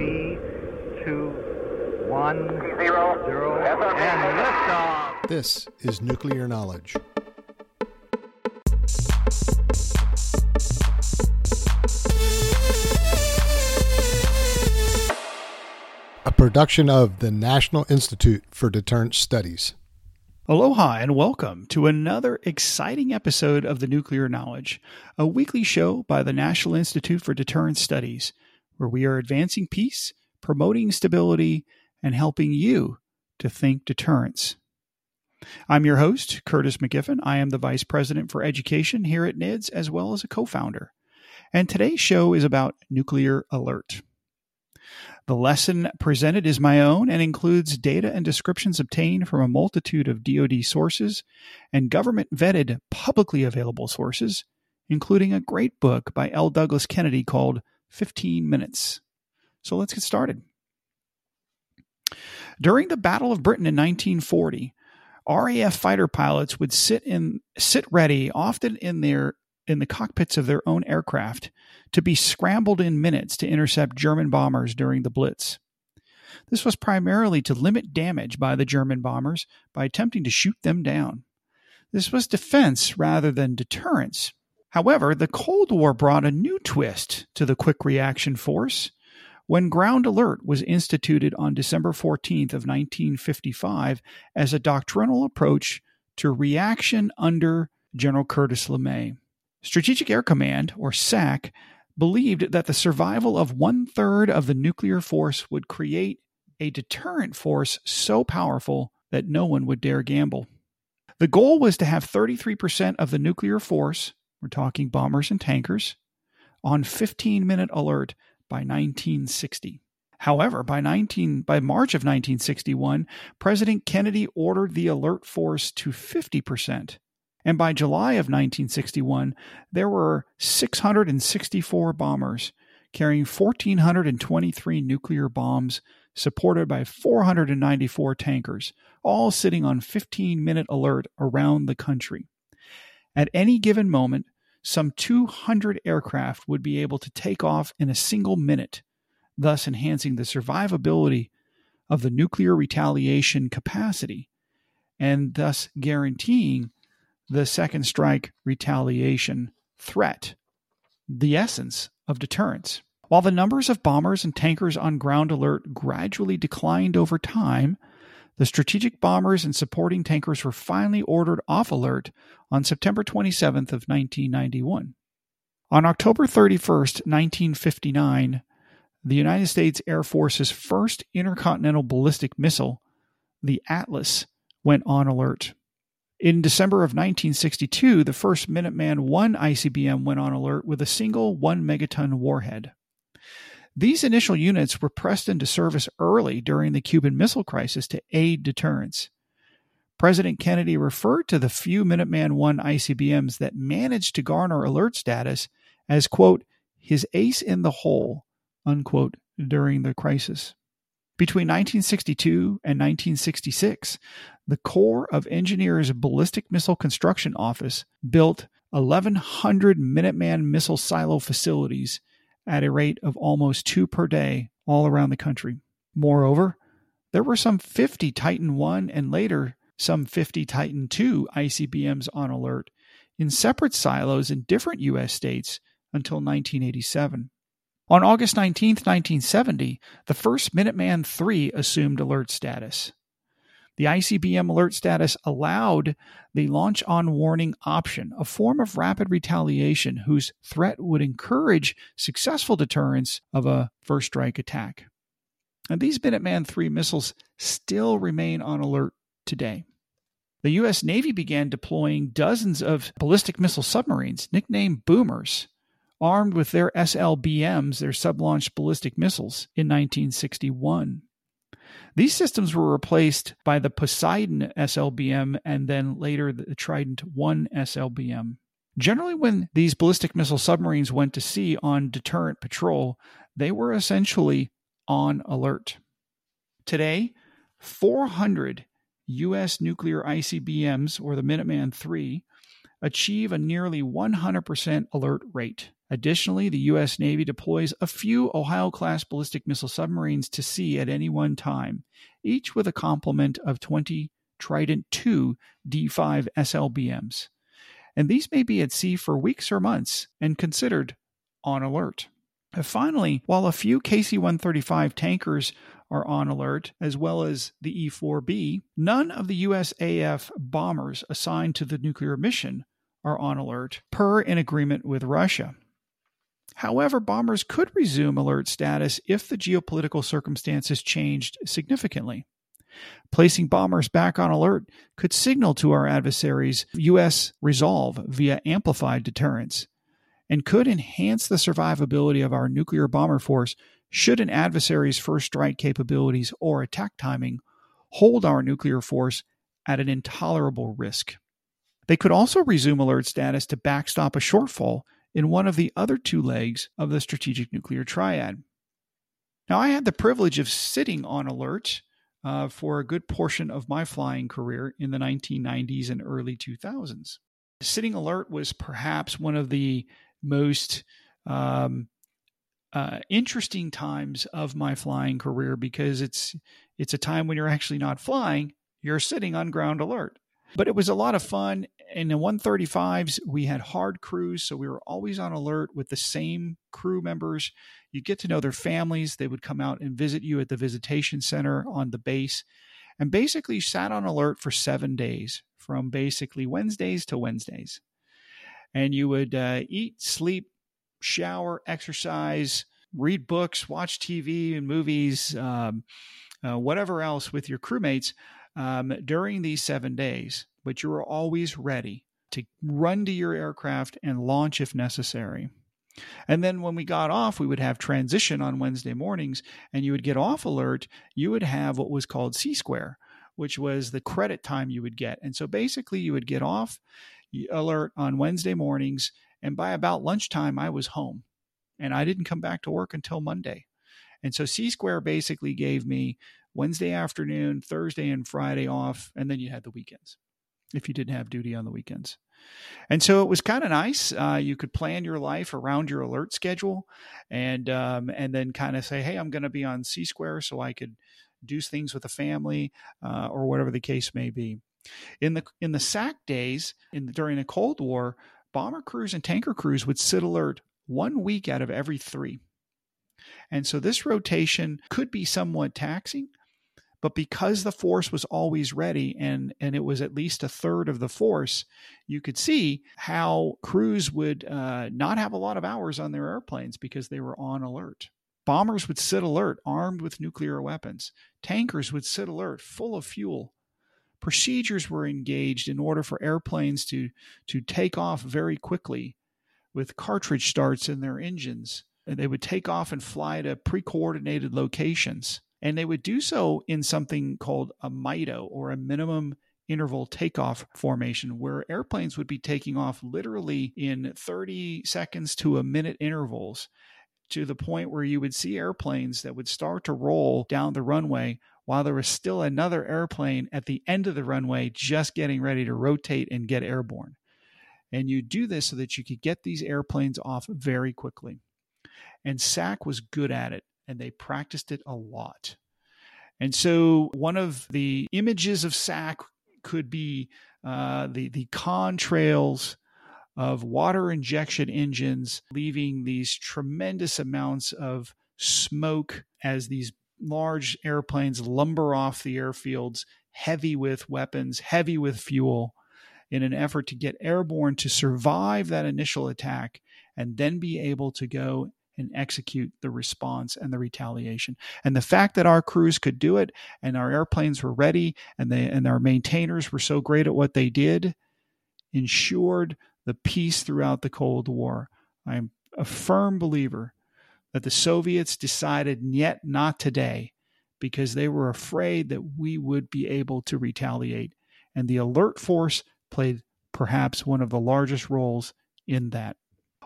three, two, one, zero, zero, and liftoff. This is Nuclear Knowledge. A production of the National Institute for Deterrence Studies. Aloha and welcome to another exciting episode of the Nuclear Knowledge, a weekly show by the National Institute for Deterrence Studies, where we are advancing peace, promoting stability, and helping you to think deterrence. I'm your host, Curtis McGiffin. I am the Vice President for Education here at NIDS, as well as a co founder. And today's show is about nuclear alert. The lesson presented is my own and includes data and descriptions obtained from a multitude of DoD sources and government vetted publicly available sources, including a great book by L. Douglas Keeney called 15 Minutes. So let's get started. During the Battle of Britain in 1940, RAF fighter pilots would sit in sit ready, often in their in the cockpits of their own aircraft, to be scrambled in minutes to intercept German bombers during the Blitz. This was primarily to limit damage by the German bombers by attempting to shoot them down. This was defense rather than deterrence. However, the Cold War brought a new twist to the quick reaction force when Ground Alert was instituted on December 14th of 1955 as a doctrinal approach to reaction under General Curtis LeMay. Strategic Air Command, or SAC, believed that the survival of one third of the nuclear force would create a deterrent force so powerful that no one would dare gamble. The goal was to have 33% of the nuclear force, we're talking bombers and tankers, on 15 minute alert by 1960. However, by 19 by March of 1961, President Kennedy ordered the alert force to 50%. And by July of 1961, there were 664 bombers carrying 1,423 nuclear bombs supported by 494 tankers, all sitting on 15 minute alert around the country. At any given moment, some 200 aircraft would be able to take off in a single minute, thus enhancing the survivability of the nuclear retaliation capacity and thus guaranteeing the second strike retaliation threat, the essence of deterrence. While the numbers of bombers and tankers on ground alert gradually declined over time, the strategic bombers and supporting tankers were finally ordered off alert on September 27th of 1991. On October 31st, 1959, the United States Air Force's first intercontinental ballistic missile, the Atlas, went on alert. In December of 1962, the first Minuteman I ICBM went on alert with a single 1 megaton warhead. These initial units were pressed into service early during the Cuban Missile Crisis to aid deterrence. President Kennedy referred to the few Minuteman I ICBMs that managed to garner alert status as, quote, his ace in the hole, unquote, during the crisis. Between 1962 and 1966, the Corps of Engineers Ballistic Missile Construction Office built 1,100 Minuteman missile silo facilities at a rate of almost two per day all around the country. Moreover, there were some 50 Titan 1 and later some 50 Titan 2 ICBMs on alert in separate silos in different U.S. states until 1987. On August 19, 1970, the first Minuteman III assumed alert status. The ICBM alert status allowed the launch on warning option, a form of rapid retaliation whose threat would encourage successful deterrence of a first strike attack. And these Minuteman III missiles still remain on alert today. The U.S. Navy began deploying dozens of ballistic missile submarines, nicknamed boomers, armed with their SLBMs, their sub launched ballistic missiles, in 1961. These systems were replaced by the Poseidon SLBM and then later the Trident 1 SLBM. Generally, when these ballistic missile submarines went to sea on deterrent patrol, they were essentially on alert. Today, 400 U.S. nuclear ICBMs, or the Minuteman III, achieve a nearly 100% alert rate. Additionally, the U.S. Navy deploys a few Ohio class ballistic missile submarines to sea at any one time, each with a complement of 20 Trident II D5 SLBMs. And these may be at sea for weeks or months and considered on alert. Finally, while a few KC 135 tankers are on alert, as well as the E 4B, none of the USAF bombers assigned to the nuclear mission are on alert, per an agreement with Russia. However, bombers could resume alert status if the geopolitical circumstances changed significantly. Placing bombers back on alert could signal to our adversaries U.S. resolve via amplified deterrence and could enhance the survivability of our nuclear bomber force should an adversary's first strike capabilities or attack timing hold our nuclear force at an intolerable risk. They could also resume alert status to backstop a shortfall in one of the other two legs of the strategic nuclear triad. Now, I had the privilege of sitting on alert uh, for a good portion of my flying career in the 1990s and early 2000s. Sitting alert was perhaps one of the most um, uh, interesting times of my flying career because it's it's a time when you're actually not flying, you're sitting on ground alert. But it was a lot of fun. In the 135s, we had hard crews, so we were always on alert with the same crew members. You get to know their families. They would come out and visit you at the visitation center on the base. And basically sat on alert for seven days, from basically Wednesdays to Wednesdays. And you would uh, eat, sleep, shower, exercise, read books, watch TV and movies, um, uh, whatever else with your crewmates um, during these seven days. But you are always ready to run to your aircraft and launch if necessary. And then when we got off, we would have transition on Wednesday mornings, and you would get off alert. You would have what was called C square, which was the credit time you would get. And so basically, you would get off alert on Wednesday mornings, and by about lunchtime, I was home and I didn't come back to work until Monday. And so C Square basically gave me Wednesday afternoon, Thursday, and Friday off, and then you had the weekends if you didn't have duty on the weekends. And so it was kind of nice. Uh, you could plan your life around your alert schedule, and um, and then kind of say, "Hey, I'm going to be on C Square, so I could do things with the family, uh, or whatever the case may be." In the in the SAC days, in during the Cold War, bomber crews and tanker crews would sit alert one week out of every three. And so this rotation could be somewhat taxing, but because the force was always ready and, and it was at least a third of the force, you could see how crews would uh, not have a lot of hours on their airplanes because they were on alert. Bombers would sit alert, armed with nuclear weapons. Tankers would sit alert, full of fuel. Procedures were engaged in order for airplanes to, to take off very quickly with cartridge starts in their engines. And they would take off and fly to pre coordinated locations. And they would do so in something called a MITO or a minimum interval takeoff formation, where airplanes would be taking off literally in 30 seconds to a minute intervals to the point where you would see airplanes that would start to roll down the runway while there was still another airplane at the end of the runway just getting ready to rotate and get airborne. And you do this so that you could get these airplanes off very quickly. And SAC was good at it, and they practiced it a lot. And so one of the images of SAC could be uh, the, the contrails of water injection engines leaving these tremendous amounts of smoke as these large airplanes lumber off the airfields, heavy with weapons, heavy with fuel in an effort to get airborne to survive that initial attack and then be able to go and execute the response and the retaliation. And the fact that our crews could do it and our airplanes were ready and they and our maintainers were so great at what they did ensured the peace throughout the Cold War. I am a firm believer that the Soviets decided yet not today because they were afraid that we would be able to retaliate. And the alert force played perhaps one of the largest roles in that.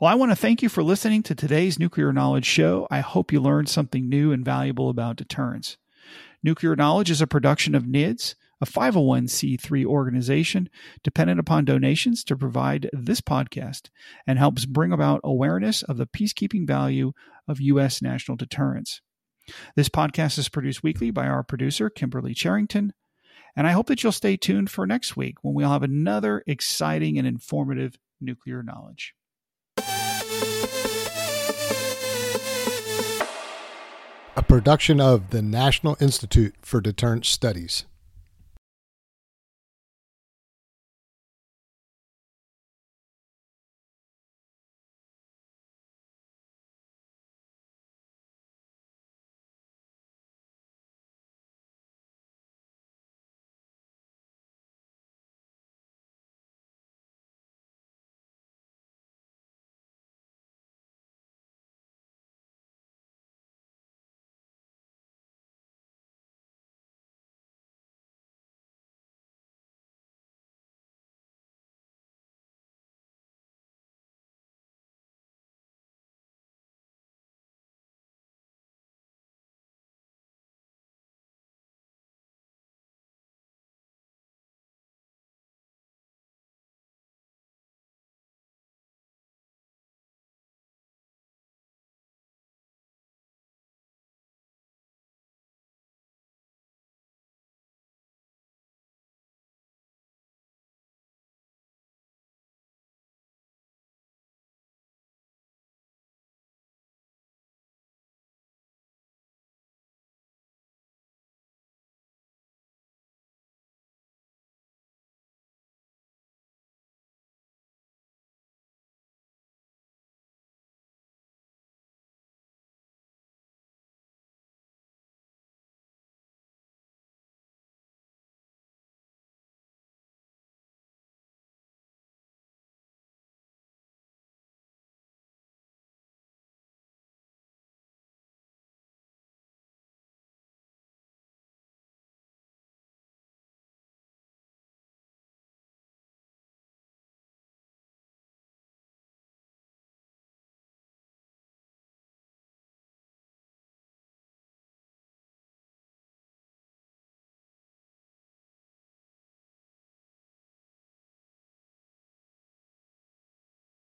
Well, I want to thank you for listening to today's Nuclear Knowledge Show. I hope you learned something new and valuable about deterrence. Nuclear Knowledge is a production of NIDS, a 501c3 organization dependent upon donations to provide this podcast and helps bring about awareness of the peacekeeping value of U.S. national deterrence. This podcast is produced weekly by our producer, Kimberly Charrington, and I hope that you'll stay tuned for next week when we'll have another exciting and informative nuclear knowledge. A production of the National Institute for Deterrence Studies.